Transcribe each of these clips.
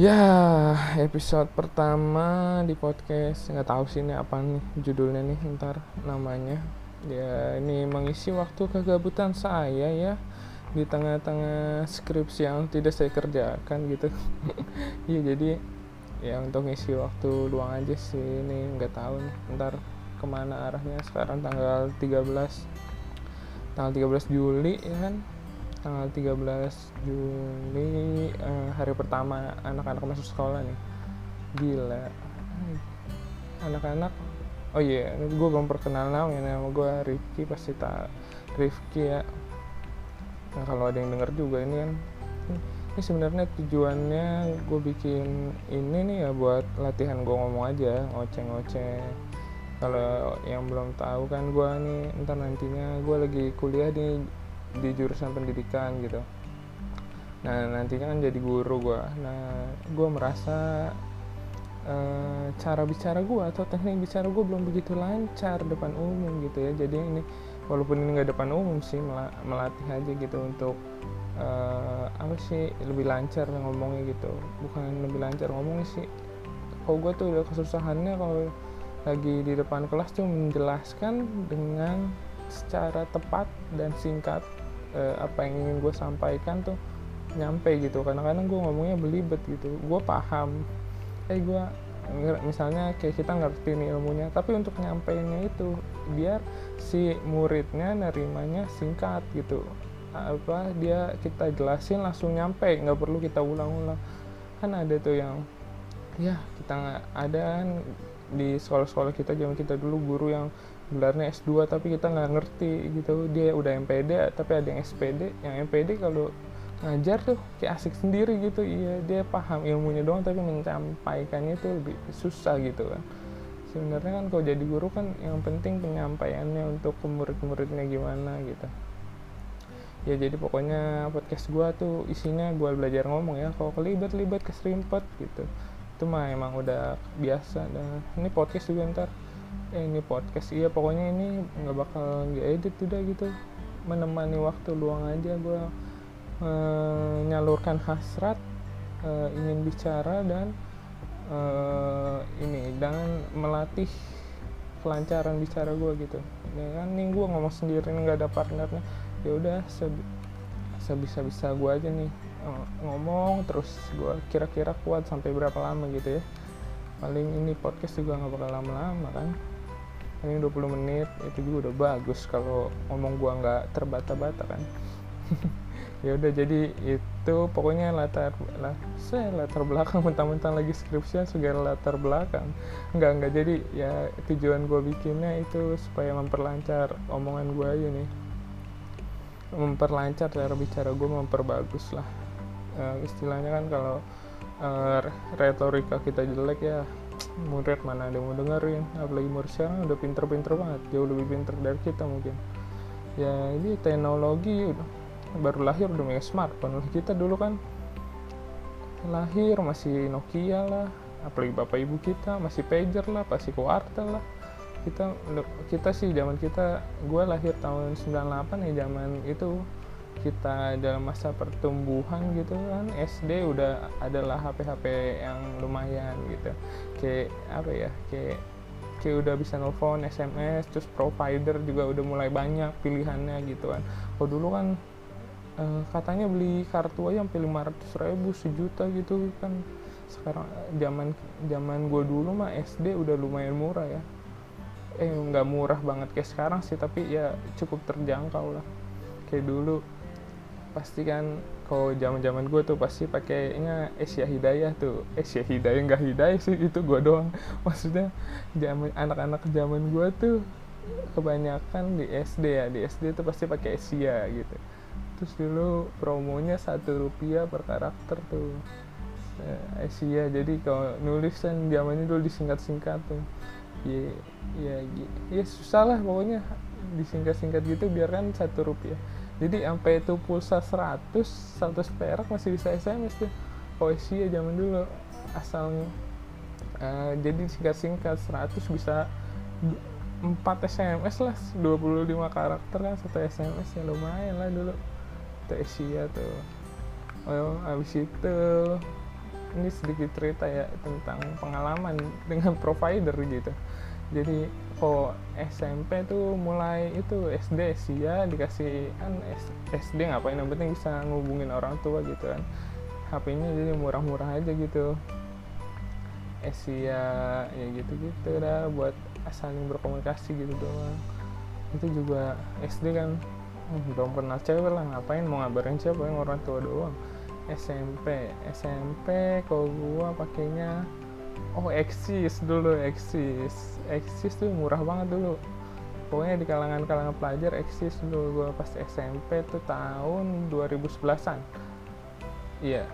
Ya, episode pertama di podcast nggak tahu sih ini apa nih judulnya nih ntar namanya. Ya, ini mengisi waktu kegabutan saya ya di tengah-tengah skripsi yang tidak saya kerjakan gitu. Iya, jadi ya untuk ngisi waktu luang aja sih ini nggak tahu nih ntar ke mana arahnya sekarang tanggal 13 tanggal 13 Juli ya kan tanggal 13 Juli uh, hari pertama anak-anak masuk sekolah nih. Gila. Anak-anak oh iya yeah, gue belum perkenal namanya nama gue Rifki pasti tak Rifki ya. Nah kalau ada yang denger juga ini kan ini sebenarnya tujuannya gue bikin ini nih ya buat latihan gue ngomong aja ngoceh-ngoceh. Kalau yang belum tahu kan gue nih entar nantinya gue lagi kuliah di di jurusan pendidikan gitu. Nah nantinya kan jadi guru gue nah gue merasa e, cara bicara gue atau teknik bicara gue belum begitu lancar depan umum gitu ya. Jadi ini walaupun ini nggak depan umum sih melatih aja gitu untuk e, apa sih lebih lancar ngomongnya gitu. Bukan lebih lancar ngomongnya sih. Kalau gue tuh udah kesusahannya kalau lagi di depan kelas tuh menjelaskan dengan secara tepat dan singkat uh, apa yang ingin gue sampaikan tuh nyampe gitu. Kadang-kadang gue ngomongnya belibet gitu. Gue paham. Eh gue misalnya kayak kita ngerti nih ilmunya tapi untuk nyampeinnya itu biar si muridnya nerimanya singkat gitu. Apa dia kita jelasin langsung nyampe nggak perlu kita ulang-ulang. Kan ada tuh yang ya kita nggak ada kan di sekolah-sekolah kita zaman kita dulu guru yang gelarnya S2 tapi kita nggak ngerti gitu. Dia udah MPD tapi ada yang SPD yang MPD kalau ngajar tuh kayak asik sendiri gitu. Iya dia paham ilmunya doang tapi menyampaikannya itu lebih susah gitu kan. Sebenarnya kan kalau jadi guru kan yang penting penyampaiannya untuk ke murid-muridnya gimana gitu. Ya jadi pokoknya podcast gue tuh isinya gue belajar ngomong ya. Kalau kelibet-libet keserimpet gitu. Itu mah emang udah biasa. Dan ini podcast juga ntar eh ini podcast. Iya pokoknya ini nggak bakal nggak edit udah gitu. Menemani waktu luang aja gue menyalurkan hasrat uh, ingin bicara dan uh, ini dengan melatih kelancaran bicara gue gitu. Ya kan nih gue ngomong sendiri nggak ada partnernya. Ya udah sebisa bisa gue aja nih ngomong terus gue kira-kira kuat sampai berapa lama gitu ya paling ini podcast juga nggak bakal lama-lama kan? Ini 20 menit itu juga udah bagus kalau ngomong gua nggak terbata-bata kan? Ya udah jadi itu pokoknya latar lah saya latar belakang mentang-mentang lagi skripsian segala latar belakang. Nggak nggak jadi ya tujuan gue bikinnya itu supaya memperlancar omongan gue aja nih. Memperlancar cara bicara gue memperbagus lah. Uh, istilahnya kan kalau uh, retorika kita jelek ya. Murid mana ada mau dengerin? Apalagi murid sekarang udah pinter-pinter banget jauh lebih pinter dari kita mungkin. Ya ini teknologi baru lahir udah punya smartphone. Kita dulu kan lahir masih Nokia lah apalagi bapak ibu kita masih pager lah pasti kuartel lah. Kita kita sih zaman kita gue lahir tahun 98 ya zaman itu kita dalam masa pertumbuhan gitu kan SD udah adalah HP-HP yang lumayan gitu. Kayak apa ya kayak kayak udah bisa nelfon SMS terus provider juga udah mulai banyak pilihannya gitu kan. Kalau dulu kan eh, katanya beli kartu aja sampai 500 ribu sejuta gitu kan. Sekarang zaman zaman gue dulu mah SD udah lumayan murah ya. Eh nggak murah banget kayak sekarang sih tapi ya cukup terjangkau lah. Kayak dulu pasti kan kalau zaman zaman gue tuh pasti pakainya Asia Hidayah tuh. Asia Hidayah nggak Hidayah sih itu gue doang. Maksudnya zaman anak-anak zaman gue tuh kebanyakan di SD ya. Di SD tuh pasti pakai Asia gitu. Terus dulu promonya satu rupiah per karakter tuh. Asia jadi kalau nulis kan zamannya dulu disingkat-singkat tuh. Ya ya ya susah lah pokoknya disingkat-singkat gitu biar kan satu rupiah jadi sampai itu pulsa 100 100 perak masih bisa SMS tuh. Poesi ya zaman dulu. Asal uh, jadi singkat-singkat 100 bisa 4 SMS lah. 25 karakter kan satu SMS ya lumayan lah dulu. Itu Asia tuh. Oh abis itu ini sedikit cerita ya tentang pengalaman dengan provider gitu. Jadi kok SMP tuh mulai itu SD sih ya dikasih kan SD ngapain yang penting bisa ngubungin orang tua gitu kan. HP-nya jadi murah-murah aja gitu. Asia ya gitu-gitu dah buat saling berkomunikasi gitu doang. Itu juga SD kan hmm, belum pernah cewek lah ngapain mau ngabarin siapa yang orang tua doang. SMP SMP kalau gua pakainya oh eksis dulu eksis eksis tuh murah banget dulu. Pokoknya di kalangan-kalangan pelajar eksis dulu. Gua pas SMP tuh tahun 2011an iya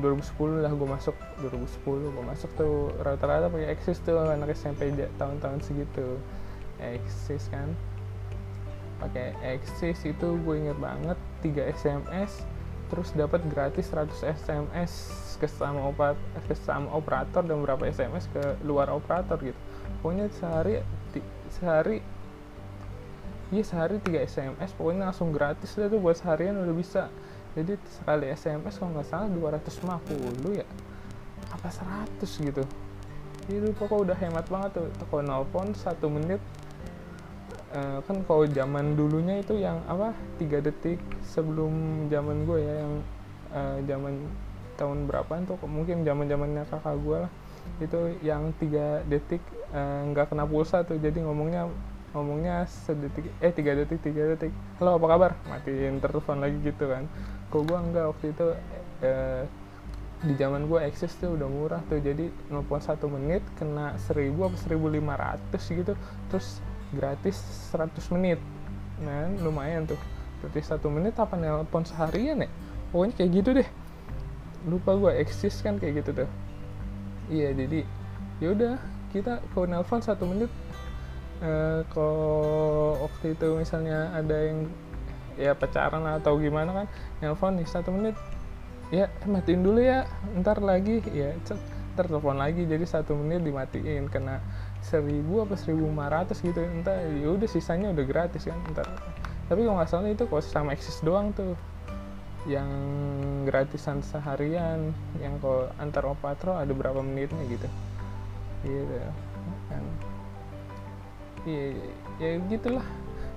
2010 lah gue masuk. 2010 gue masuk tuh. Rata-rata pakai eksis tuh anak SMP tahun-tahun segitu. Eksis kan? Pakai eksis itu gue inget banget 3 SMS terus dapat gratis 100 SMS ke sama ke sama operator dan berapa SMS ke luar operator gitu. Pokoknya sehari sehari iya sehari 3 SMS pokoknya langsung gratis lah tuh buat seharian udah bisa. Jadi sekali SMS kalau nggak salah 250 ya. Apa 100 gitu. Itu pokok udah hemat banget tuh. Kalau nelpon satu menit uh, kan kalau zaman dulunya itu yang apa tiga detik sebelum zaman gue ya yang uh, zaman tahun berapaan tuh mungkin zaman zamannya kakak gue lah. Itu yang tiga detik eh, nggak uh, kena pulsa tuh. Jadi ngomongnya ngomongnya sedetik eh tiga detik tiga detik. Halo apa kabar? Matiin telepon lagi gitu kan. Kok gue enggak waktu itu eh, di zaman gue eksis tuh udah murah tuh. Jadi nelfon satu menit kena seribu apa seribu lima ratus gitu. Terus gratis 100 menit. Nah lumayan tuh. Berarti satu menit apa nelpon seharian ya? Pokoknya kayak gitu deh. Lupa gue eksis kan kayak gitu tuh. Iya jadi yaudah kita kalau nelpon satu menit. Uh, kalau waktu itu misalnya ada yang ya pacaran atau gimana kan nelfon nih satu menit. Ya matiin dulu ya ntar lagi. Ya ntar telepon lagi. Jadi satu menit dimatiin kena seribu apa seribu lima ratus gitu. Entar ya udah sisanya udah gratis kan ntar. Tapi kalau nggak salah itu kok sama eksis doang tuh. Yang gratisan seharian yang kalau antar opatro ada berapa menitnya gitu. Gitu kan. Iya ya gitulah.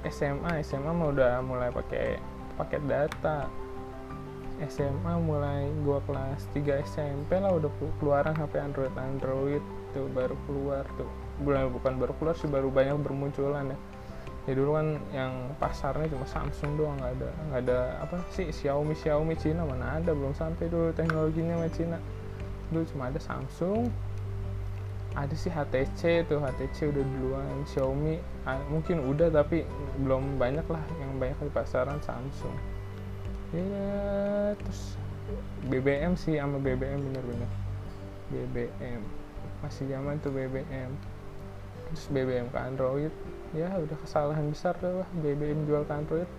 SMA SMA mah udah mulai pakai paket data. SMA mulai gua kelas 3 SMP lah udah keluaran HP Android Android tuh baru keluar tuh bukan bukan baru keluar sih baru banyak bermunculan ya. Ya dulu kan yang pasarnya cuma Samsung doang nggak ada nggak ada apa sih Xiaomi Xiaomi Cina mana ada belum sampai dulu teknologinya sama Cina dulu cuma ada Samsung ada sih HTC tuh HTC udah duluan Xiaomi mungkin udah tapi belum banyak lah yang banyak di pasaran Samsung. Ya terus BBM sih sama BBM bener-bener. BBM masih zaman tuh BBM terus BBM ke Android. Ya udah kesalahan besar tuh lah. BBM jual ke Android.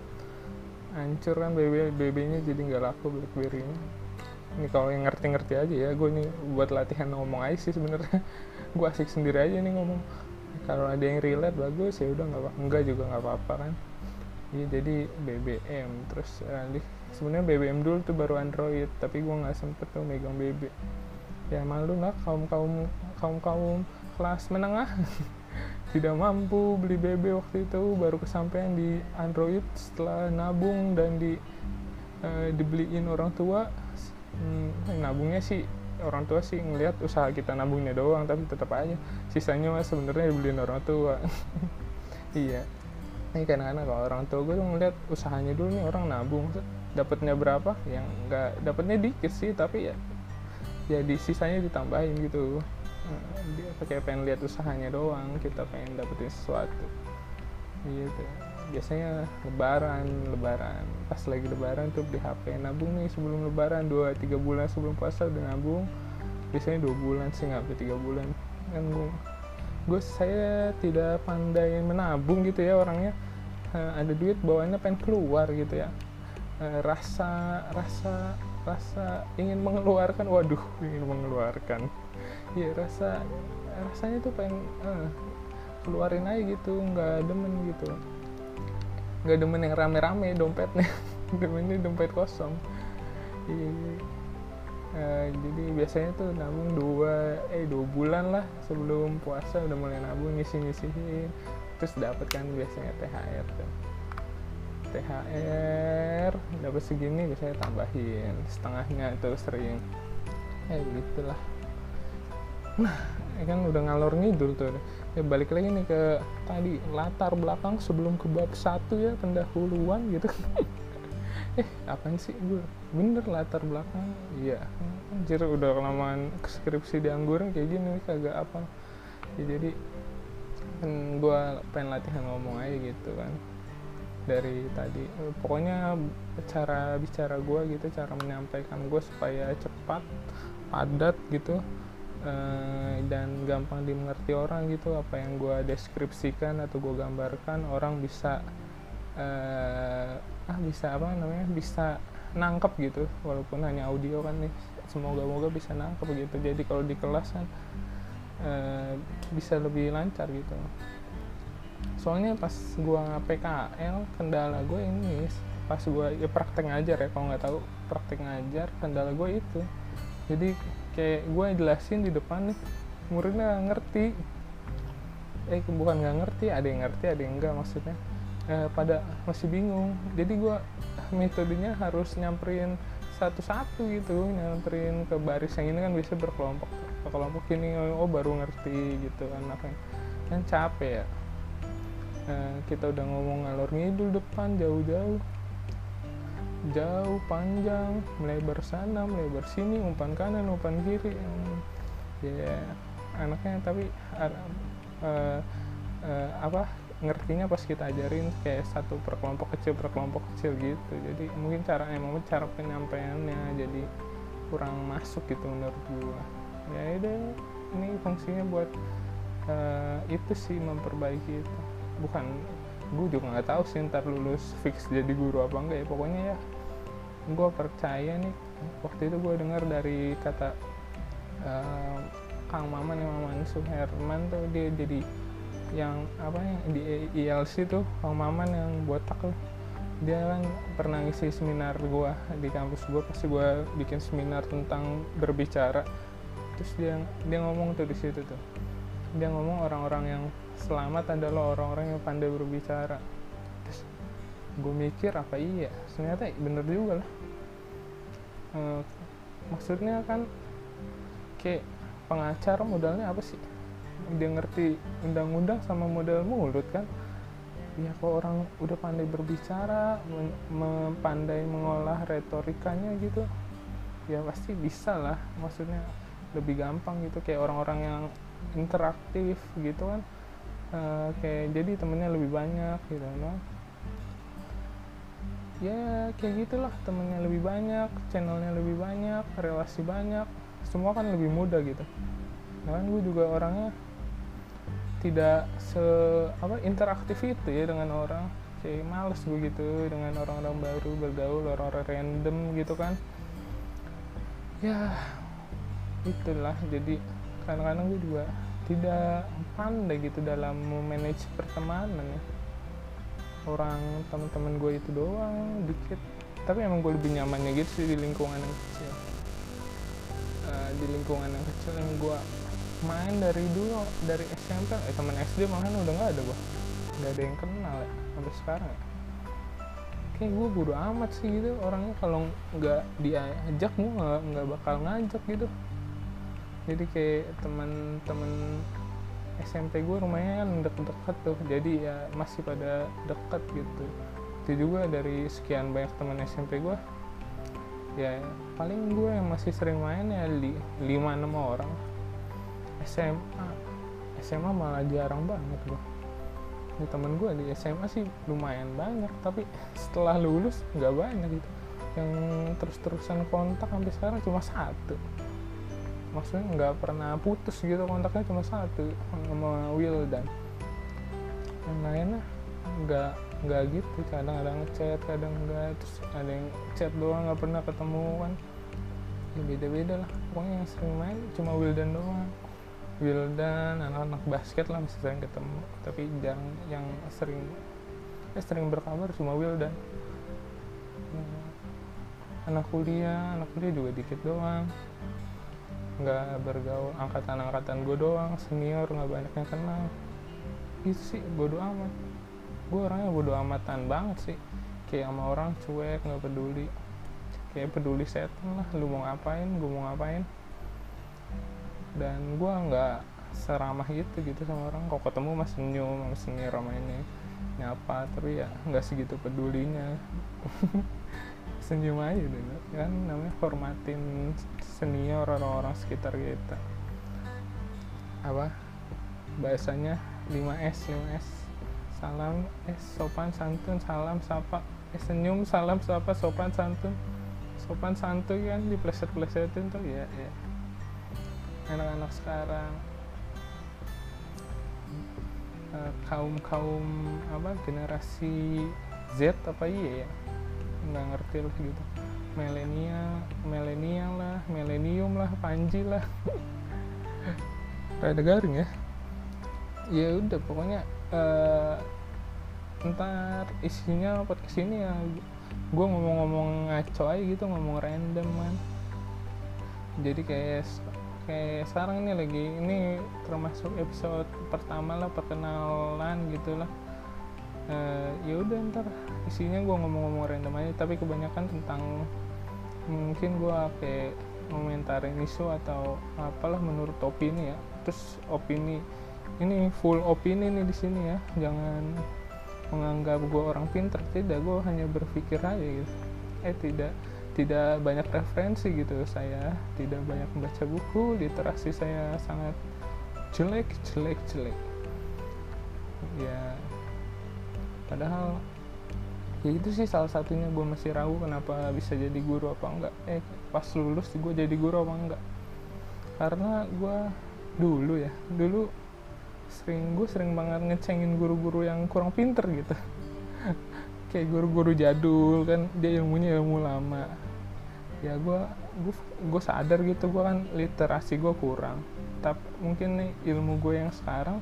Hancur kan BB BB nya jadi nggak laku BlackBerry nya ini kalau yang ngerti-ngerti aja ya gue nih buat latihan ngomong aja sih sebenarnya. Gue asik sendiri aja nih ngomong. Kalau ada yang relate bagus ya udah nggak enggak juga nggak apa-apa kan. Iya jadi BBM terus uh, sebenarnya BBM dulu tuh baru Android tapi gue nggak sempet tuh megang BB ya malu lah kaum kaum kaum kaum kelas menengah tidak mampu beli BB waktu itu baru kesampaian di Android setelah nabung dan di uh, dibeliin orang tua. Hmm, nabungnya sih orang tua sih ngelihat usaha kita nabungnya doang tapi tetap aja sisanya mah sebenarnya dibeliin orang tua. Iya. Ini kadang-kadang kalau orang tua gue tuh ngeliat usahanya dulu nih orang nabung dapatnya berapa? Yang nggak dapatnya dikit sih tapi ya ya di sisanya ditambahin gitu dia pakai pengen lihat usahanya doang kita pengen dapetin sesuatu. Gitu. Biasanya lebaran lebaran. Pas lagi lebaran tuh beli HP nabung nih sebelum lebaran dua tiga bulan sebelum puasa udah nabung. Biasanya dua bulan sih nggak tiga bulan. Kan gue gue saya tidak pandai menabung gitu ya orangnya. Uh, ada duit bawaannya pengen keluar gitu ya. Uh, rasa rasa rasa ingin mengeluarkan. Waduh ingin mengeluarkan ya rasa rasanya tuh pengen uh, keluarin aja gitu nggak demen gitu. Nggak demen yang rame-rame dompetnya. Demennya dompet kosong. Iya Eh, jadi biasanya tuh nabung dua eh dua bulan lah sebelum puasa udah mulai nabung ngisi ngisiin terus dapat kan biasanya THR tuh. THR dapat segini biasanya tambahin setengahnya itu sering. Ya gitulah nah ya kan udah ngalor ngidul tuh ya balik lagi nih ke tadi latar belakang sebelum ke bab satu ya pendahuluan gitu. Eh apaan sih gue bener latar belakang? Iya. Anjir udah kelamaan skripsi di angguran kayak gini kagak apa. Ya, jadi kan gue pengen latihan ngomong aja gitu kan. Dari tadi. Pokoknya cara bicara gue gitu cara menyampaikan gue supaya cepat padat gitu eh, dan gampang dimengerti orang gitu apa yang gue deskripsikan atau gue gambarkan orang bisa eh, ah bisa apa namanya bisa nangkep gitu. Walaupun hanya audio kan nih semoga moga bisa nangkep gitu. Jadi kalau di kelas kan eh, bisa lebih lancar gitu. Soalnya pas gua PKL kendala gue ini pas gua ya praktek ngajar ya kalau nggak tahu praktek ngajar kendala gue itu. Jadi kayak gue jelasin di depan nih muridnya nggak ngerti. Eh bukan nggak ngerti ada yang ngerti ada yang enggak maksudnya. Eh, pada masih bingung. Jadi gue metodenya harus nyamperin satu-satu gitu nyamperin ke baris yang ini kan bisa berkelompok. Kelompok ini oh baru ngerti gitu apa kan capek ya. Eh, kita udah ngomong ngalor ngidul depan jauh-jauh jauh panjang melebar sana melebar sini umpan kanan umpan kiri ya yeah, anaknya tapi uh, uh, uh, apa ngertinya pas kita ajarin kayak satu per kelompok kecil per kelompok kecil gitu. Jadi mungkin cara emang cara penyampaiannya jadi kurang masuk gitu menurut gua. Ya udah ini fungsinya buat uh, itu sih memperbaiki itu. Bukan gue juga nggak tahu sih ntar lulus fix jadi guru apa enggak ya. Pokoknya ya gue percaya nih. Waktu itu gue dengar dari kata uh, Kang Maman yang Maman Suherman tuh dia jadi yang apa ya di ILC tuh Kang Maman yang botak tuh. Dia kan pernah ngisi seminar gue di kampus gue pasti gue bikin seminar tentang berbicara. Terus dia dia ngomong tuh di situ tuh. Dia ngomong orang-orang yang selamat adalah orang-orang yang pandai berbicara. Terus gue mikir apa iya? Ternyata bener juga lah. E, maksudnya kan kayak pengacara modalnya apa sih? Dia ngerti undang-undang sama modal mulut kan? Ya kalau orang udah pandai berbicara pandai mengolah retorikanya gitu ya pasti bisa lah. Maksudnya lebih gampang gitu kayak orang-orang yang interaktif gitu kan uh, kayak jadi temennya lebih banyak gitu no? Ya kayak gitulah temennya lebih banyak channelnya lebih banyak relasi banyak. Semua kan lebih mudah gitu. Nah kan gue juga orangnya tidak se apa interaktif itu ya dengan orang. Kayak males gue gitu dengan orang-orang baru bergaul orang-orang random gitu kan. Ya itulah. Jadi kadang-kadang gue juga tidak pandai gitu dalam memanage pertemanan ya. Orang teman-teman gue itu doang dikit. Tapi emang gue lebih nyamannya gitu sih di lingkungan yang kecil. Uh, di lingkungan yang kecil yang gue main dari dulu dari SMP eh teman SD malahan udah nggak ada gue nggak ada yang kenal ya sampai sekarang ya. Kayak gue bodo amat sih gitu orangnya. Kalau nggak diajak gue nggak bakal ngajak gitu jadi kayak teman-teman SMP gue rumahnya kan deket-deket tuh. Jadi ya masih pada deket gitu. Itu juga dari sekian banyak teman SMP gue ya paling gue yang masih sering main ya li, 5-6 orang. SMA SMA malah jarang banget gue di temen gue di SMA sih lumayan banyak tapi setelah lulus nggak banyak gitu. Yang terus-terusan kontak sampai sekarang cuma satu maksudnya nggak pernah putus gitu kontaknya cuma satu sama Will dan yang lainnya nggak nggak gitu. Kadang ada ngechat kadang enggak terus ada yang chat doang nggak pernah ketemu kan. Ya beda beda lah. Pokoknya yang sering main cuma Wildan doang. Wildan anak-anak basket lah masih sering ketemu. Tapi yang yang sering eh sering berkabar cuma Wildan. Anak kuliah anak kuliah juga dikit doang nggak bergaul angkatan-angkatan gue doang senior nggak banyak yang kenal. Itu sih bodo amat. Gue orangnya bodo amatan banget sih. Kayak sama orang cuek nggak peduli. Kayak peduli setan lah lu mau ngapain gue mau ngapain. Dan gue nggak seramah gitu gitu sama orang. Kok ketemu mas senyum mas senyum sama ini nyapa. Tapi ya nggak segitu pedulinya senyum aja dulu kan namanya hormatin senior orang-orang sekitar kita. Apa? Bahasanya 5S 5S salam eh sopan santun salam sapa. Eh senyum salam sapa sopan santun. Sopan santun kan di pleset plesetin tuh ya ya anak-anak sekarang. Uh, kaum kaum apa generasi Z apa iya ya nggak ngerti lah gitu. Milenial milenial lah milenium lah panji lah. Rada garing ya. Ya udah pokoknya uh, ntar isinya podcast ini ya. Gue ngomong-ngomong ngaco aja gitu ngomong random kan jadi kayak kayak sekarang ini lagi ini termasuk episode pertama lah perkenalan gitulah uh, ya udah ntar. Isinya gue ngomong-ngomong random aja tapi kebanyakan tentang mungkin gue kayak komentarin isu atau apalah menurut opini ya. Terus opini ini full opini nih di sini ya. Jangan menganggap gue orang pinter. Tidak gue hanya berpikir aja gitu. Eh tidak tidak banyak referensi gitu. Saya tidak banyak membaca buku. Literasi saya sangat jelek jelek jelek. Ya padahal ya itu sih salah satunya gue masih ragu kenapa bisa jadi guru apa enggak. Eh pas lulus gue jadi guru apa enggak? Karena gue dulu ya dulu sering gue sering banget ngecengin guru-guru yang kurang pinter gitu. Kayak guru-guru jadul kan dia ilmunya ilmu lama. Ya gue gue gue sadar gitu gue kan literasi gue kurang. Tapi mungkin nih ilmu gue yang sekarang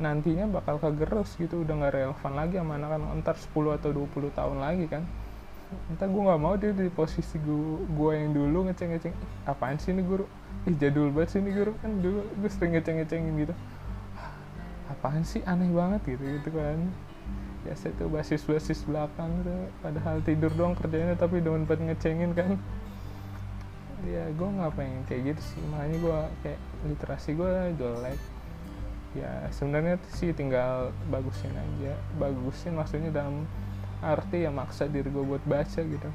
nantinya bakal kegerus gitu udah nggak relevan lagi sama anak-anak. Entar 10 atau 20 tahun lagi kan. Entar gue nggak mau dia di posisi gue, gue yang dulu ngeceng-ngeceng apaan sih ini guru? Ih jadul banget sih ini guru. Kan dulu gue sering ngeceng-ngecengin gitu. Apaan sih? Aneh banget gitu gitu kan. Ya saya tuh basis-basis belakang tuh padahal tidur doang kerjanya tapi udah buat ngecengin kan. Ya gue ngapain kayak gitu sih. Makanya gue kayak literasi gue jelek ya sebenarnya sih tinggal bagusin aja. Bagusin maksudnya dalam arti ya maksa diri gue buat baca gitu.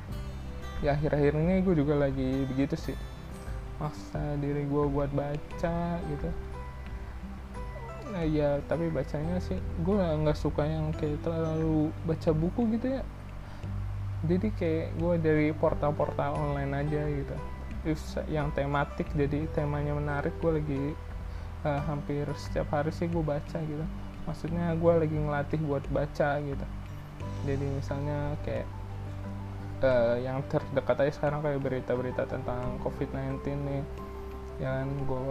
Ya akhir-akhir ini gue juga lagi begitu sih. Maksa diri gue buat baca gitu. Nah ya tapi bacanya sih gue nggak suka yang kayak terlalu baca buku gitu ya. Jadi kayak gue dari portal-portal online aja gitu. Yang tematik jadi temanya menarik gue lagi uh, hampir setiap hari sih gue baca gitu. Maksudnya gue lagi ngelatih buat baca gitu. Jadi misalnya kayak uh, yang terdekat aja sekarang kayak berita-berita tentang COVID-19 nih. Ya kan gue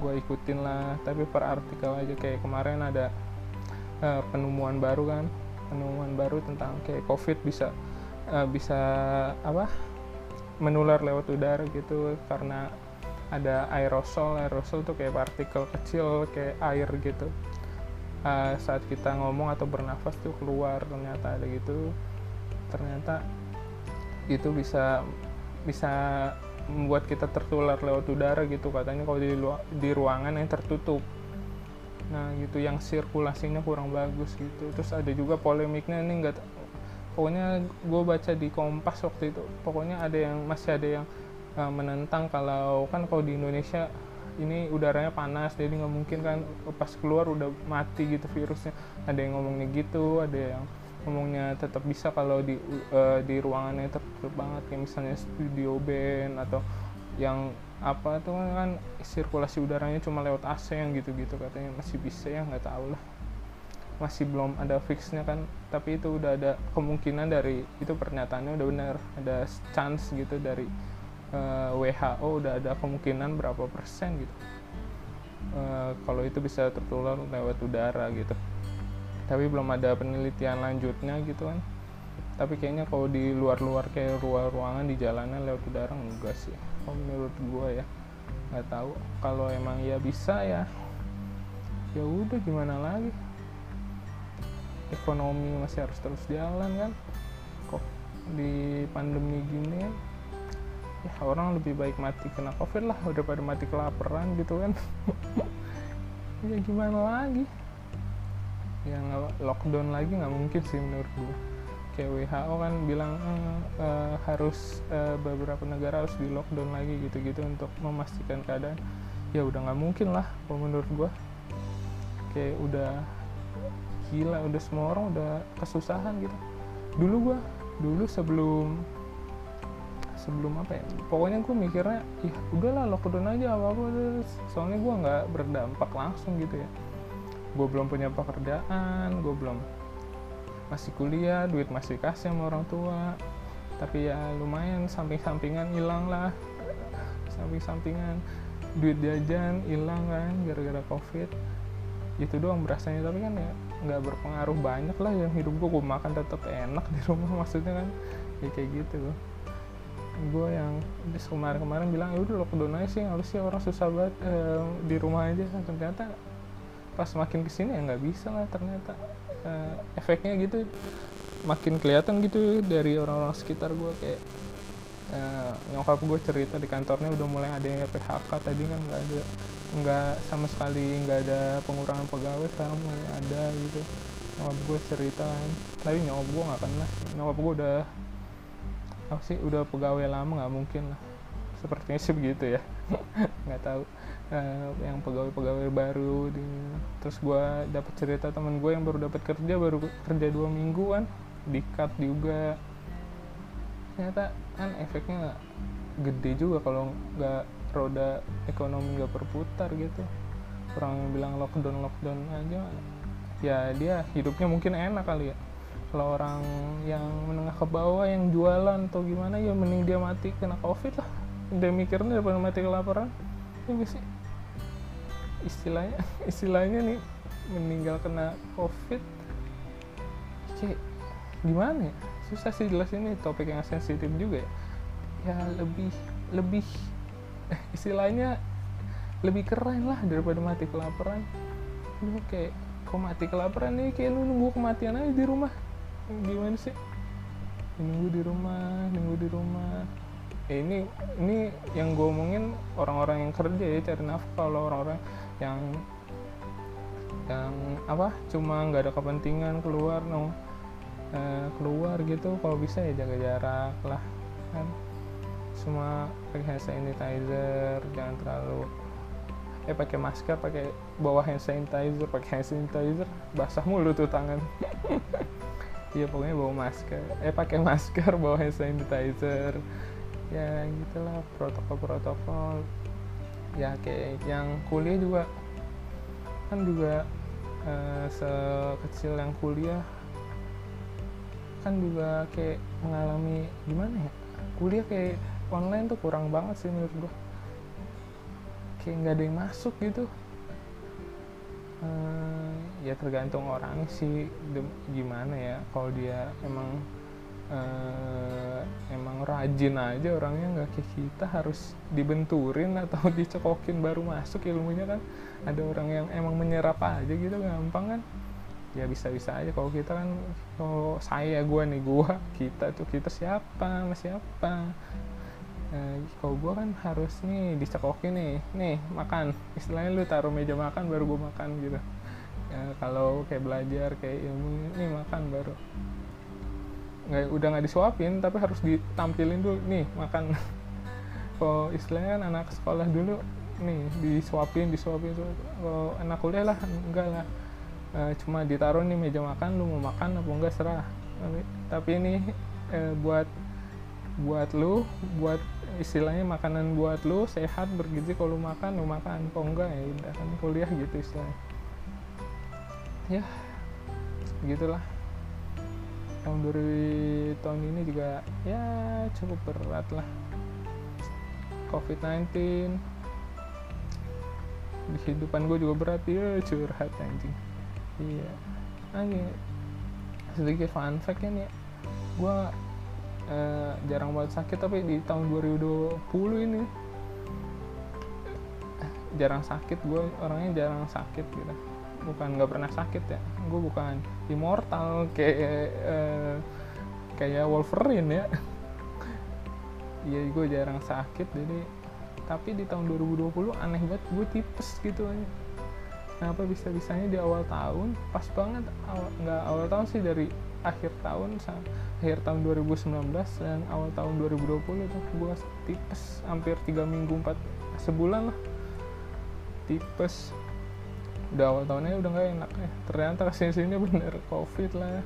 gue ikutin lah. Tapi per artikel aja kayak kemarin ada uh, penemuan baru kan. Penemuan baru tentang kayak covid bisa uh, bisa apa? Menular lewat udara gitu. Karena ada aerosol aerosol tuh kayak partikel kecil kayak air gitu. Uh, saat kita ngomong atau bernafas tuh keluar ternyata ada gitu. Ternyata itu bisa bisa membuat kita tertular lewat udara gitu katanya kalau di, di ruangan yang tertutup. Nah gitu yang sirkulasinya kurang bagus gitu. Terus ada juga polemiknya ini enggak pokoknya gue baca di kompas waktu itu. Pokoknya ada yang masih ada yang uh, menentang kalau kan kalau di Indonesia ini udaranya panas jadi nggak mungkin kan pas keluar udah mati gitu virusnya. Ada yang ngomongnya gitu ada yang ngomongnya tetap bisa kalau di uh, di ruangannya tertutup banget kayak misalnya studio band atau yang apa tuh kan sirkulasi udaranya cuma lewat AC yang gitu-gitu katanya. Masih bisa ya nggak tahu lah. Masih belum ada fixnya kan tapi itu udah ada kemungkinan dari itu pernyataannya udah benar ada chance gitu dari uh, eh, WHO udah ada kemungkinan berapa persen gitu. Uh, kalau itu bisa tertular lewat udara gitu. Tapi belum ada penelitian lanjutnya gitu kan. Tapi kayaknya kalau di luar-luar kayak ruang ruangan di jalanan lewat udara enggak sih kalau menurut gue ya. Nggak tahu. Kalau emang ya bisa ya ya udah gimana lagi? Ekonomi masih harus terus jalan kan. Kok di pandemi gini kan ya orang lebih baik mati kena covid lah daripada mati kelaparan gitu kan. Ya gimana lagi? Yang lockdown lagi nggak mungkin sih menurut gue kayak WHO kan bilang eh, eh, harus eh, beberapa negara harus di lockdown lagi gitu-gitu untuk memastikan keadaan. Ya udah nggak mungkin lah kalau menurut gue kayak udah gila udah semua orang udah kesusahan gitu. Dulu gue dulu sebelum sebelum apa ya pokoknya gue mikirnya ya udahlah lockdown aja apa apa soalnya gue nggak berdampak langsung gitu ya. Gue belum punya pekerjaan gue belum masih kuliah duit masih kasih sama orang tua. Tapi ya lumayan samping-sampingan hilang lah. Samping-sampingan duit jajan hilang kan gara-gara covid. Itu doang berasanya tapi kan ya nggak berpengaruh banyak lah yang hidup gue gue makan tetap enak di rumah maksudnya kan. Ya kayak gitu gue yang kemarin-kemarin bilang ya udah lockdown aja sih harusnya orang susah banget eh, di rumah aja. Ternyata pas makin ke sini ya nggak bisa lah ternyata uh, efeknya gitu. Makin kelihatan gitu dari orang-orang sekitar gue kayak uh, nyokap gue cerita di kantornya udah mulai ada yang PHK tadi kan nggak ada nggak sama sekali nggak ada pengurangan pegawai sekarang mulai ada gitu. Nyokap gue cerita kan tapi nyokap gue nggak kena nyokap gue udah apa sih udah pegawai lama nggak mungkin lah. Sepertinya sih begitu ya. Nggak tahu. Uh, yang pegawai-pegawai baru di, terus gue dapat cerita temen gue yang baru dapat kerja baru kerja dua minggu kan di cut juga. Ternyata kan efeknya gede juga kalau nggak roda ekonomi nggak berputar gitu. Orang bilang lockdown lockdown aja ya dia hidupnya mungkin enak kali ya kalau orang yang menengah ke bawah yang jualan atau gimana ya mending dia mati kena covid lah. Dia mikirnya daripada mati kelaparan. Ya sih? Istilahnya istilahnya nih meninggal kena covid. Kayak gimana ya? Susah sih jelas ini topik yang sensitif juga ya. Ya lebih lebih istilahnya lebih keren lah daripada mati kelaparan. Lu kayak kok mati kelaparan nih? Kayak lu nunggu kematian aja di rumah gimana sih? Nunggu di rumah nunggu di rumah. Eh, ini ini yang gue omongin orang-orang yang kerja ya cari nafkah kalau orang-orang yang yang apa cuma nggak ada kepentingan keluar no eh, keluar gitu kalau bisa ya jaga jarak lah kan. Semua pakai hand sanitizer jangan terlalu eh pakai masker pakai bawa hand sanitizer pakai hand sanitizer basah mulu tuh tangan iya pokoknya bawa masker. Eh pakai masker bawa hand sanitizer. Ya gitulah protokol-protokol. Ya kayak yang kuliah juga. Kan juga uh, sekecil yang kuliah kan juga kayak mengalami gimana ya? Kuliah kayak online tuh kurang banget sih menurut gua. Kayak nggak ada yang masuk gitu uh, ya tergantung orang sih gimana ya kalau dia emang uh, emang rajin aja orangnya nggak kayak kita harus dibenturin atau dicekokin baru masuk ilmunya kan. Ada orang yang emang menyerap aja gitu gampang kan. Ya bisa-bisa aja kalau kita kan kalau saya gue nih gue kita tuh kita siapa sama siapa nah, kalau gue kan harus nih dicekokin nih. Nih makan. Istilahnya lu taruh meja makan baru gue makan gitu. Ya, kalau kayak belajar kayak ilmu ini makan baru. Nggak udah nggak disuapin tapi harus ditampilin dulu. Nih makan. Kalau istilahnya kan anak sekolah dulu nih disuapin disuapin kalau anak kuliah lah enggak lah. E, cuma ditaruh nih meja makan lu mau makan apa enggak serah. Tapi, tapi ini e, buat buat lu buat istilahnya makanan buat lu sehat bergizi kalau lu makan lu makan. Kok enggak ya? Udah kan kuliah gitu istilahnya. Ya gitulah. Tahun 2000 tahun ini juga ya cukup berat lah. COVID-19 di kehidupan gue juga berat. Ya curhat anjing. Iya. Anjing sedikit fun fact ya. Nih gue uh, jarang banget sakit tapi di tahun 2020 ini jarang sakit. Gue orangnya jarang sakit gitu. Bukan nggak pernah sakit ya. Gue bukan immortal kayak uh, kayak Wolverine ya. Iya gue jarang sakit jadi tapi di tahun 2020 aneh banget gue tipes gitu aja. Kenapa bisa bisanya di awal tahun pas banget awal nggak awal tahun sih dari akhir tahun akhir tahun 2019 dan awal tahun 2020 tuh gue tipes hampir tiga minggu empat sebulan lah. Tipes. Udah awal tahunnya udah nggak enak ya. Ternyata ke sini sini bener covid lah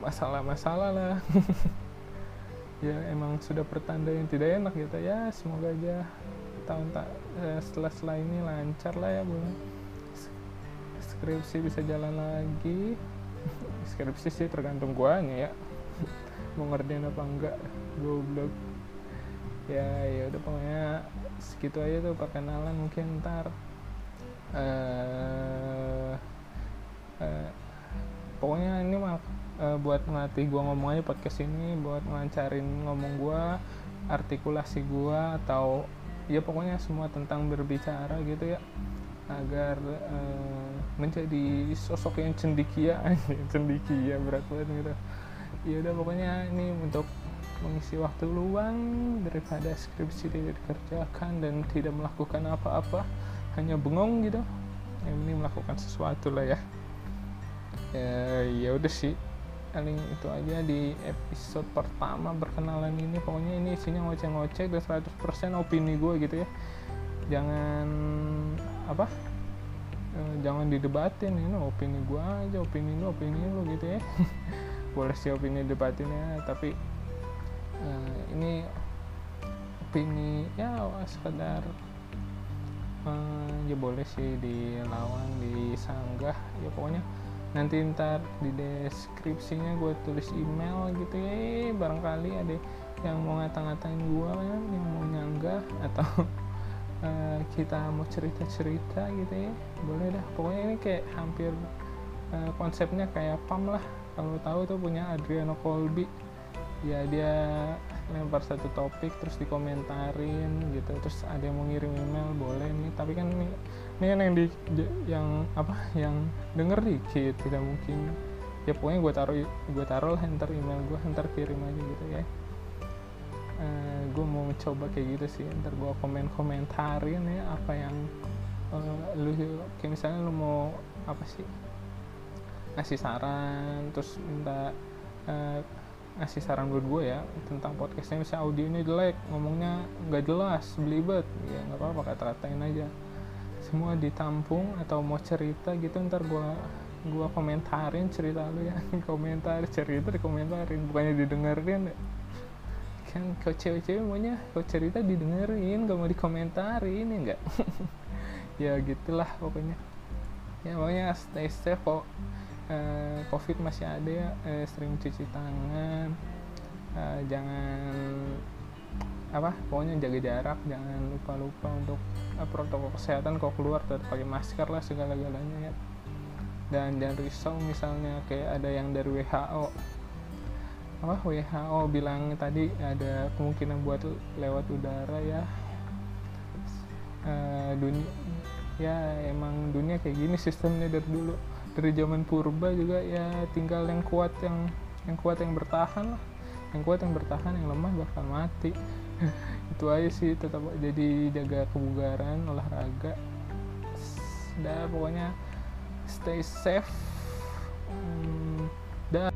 masalah-masalah lah. Ya emang sudah pertanda yang tidak enak gitu. Ya semoga aja tahun tak eh, setelah setelah ini lancar lah ya bu. Skripsi bisa jalan lagi skripsi sih tergantung guanya ya. Mau ngerjain apa enggak goblok. Ya ya udah pokoknya segitu aja tuh perkenalan mungkin ntar. Uh, uh, pokoknya ini mah uh, buat ngelatih gue ngomong aja podcast ini buat ngelancarin ngomong gue artikulasi gue atau ya pokoknya semua tentang berbicara gitu ya. Agar uh, menjadi sosok yang cendikia cendikia berat banget gitu. Ya udah pokoknya ini untuk mengisi waktu luang daripada skripsi tidak dikerjakan dan tidak melakukan apa-apa hanya bengong gitu. Yang ini melakukan sesuatu lah ya. Ya ya udah sih. Paling itu aja di episode pertama berkenalan ini. Pokoknya ini isinya ngoceh-ngoceh dan 100% opini gue gitu ya. Jangan apa jangan didebatin ini opini gue aja opini lu opini lu gitu ya. Boleh sih opini debatin ya tapi e, ini opini ya sekedar e, ya boleh sih dilawan disanggah ya pokoknya. Nanti ntar di deskripsinya gue tulis email gitu ya barangkali ada yang mau ngata-ngatain gue kan yang mau nyanggah atau uh, kita mau cerita-cerita gitu ya. Boleh dah. Pokoknya ini kayak hampir uh, konsepnya kayak pam lah. Kalau tahu tuh punya Adriano Colby. Ya dia lempar satu topik terus dikomentarin gitu. Terus ada yang mau ngirim email boleh nih. Tapi kan ini ini kan yang di yang apa yang denger dikit tidak mungkin. Ya pokoknya gue taruh gue taruh lah ntar email gue ntar kirim aja gitu ya eh, gue mau mencoba kayak gitu sih. Ntar gue komen komentarin ya apa yang uh, lu kayak misalnya lu mau apa sih ngasih saran terus minta uh, ngasih saran buat gue ya tentang podcastnya. Misalnya audio ini jelek ngomongnya nggak jelas belibet. Ya nggak apa-apa kata-katain aja. Semua ditampung atau mau cerita gitu ntar gua gua komentarin cerita lu ya. Komentar cerita dikomentarin. Bukannya didengerin ya kan kau cewek-cewek maunya kau cerita didengerin gak mau dikomentarin ya enggak? Ya gitulah pokoknya. Ya pokoknya stay safe kok uh, covid masih ada ya uh, sering cuci tangan uh, jangan apa pokoknya jaga jarak jangan lupa lupa untuk uh, protokol kesehatan kalau keluar tetap pakai masker lah segala galanya ya. Dan jangan risau misalnya kayak ada yang dari WHO apa WHO bilang tadi ada kemungkinan buat lewat udara ya. Uh, dunia ya emang dunia kayak gini sistemnya dari dulu. Dari zaman purba juga ya tinggal yang kuat yang yang kuat yang bertahan lah. Yang kuat yang bertahan yang lemah bakal mati. Itu aja sih tetap jadi jaga kebugaran olahraga. Dah pokoknya stay safe. Hmm, dah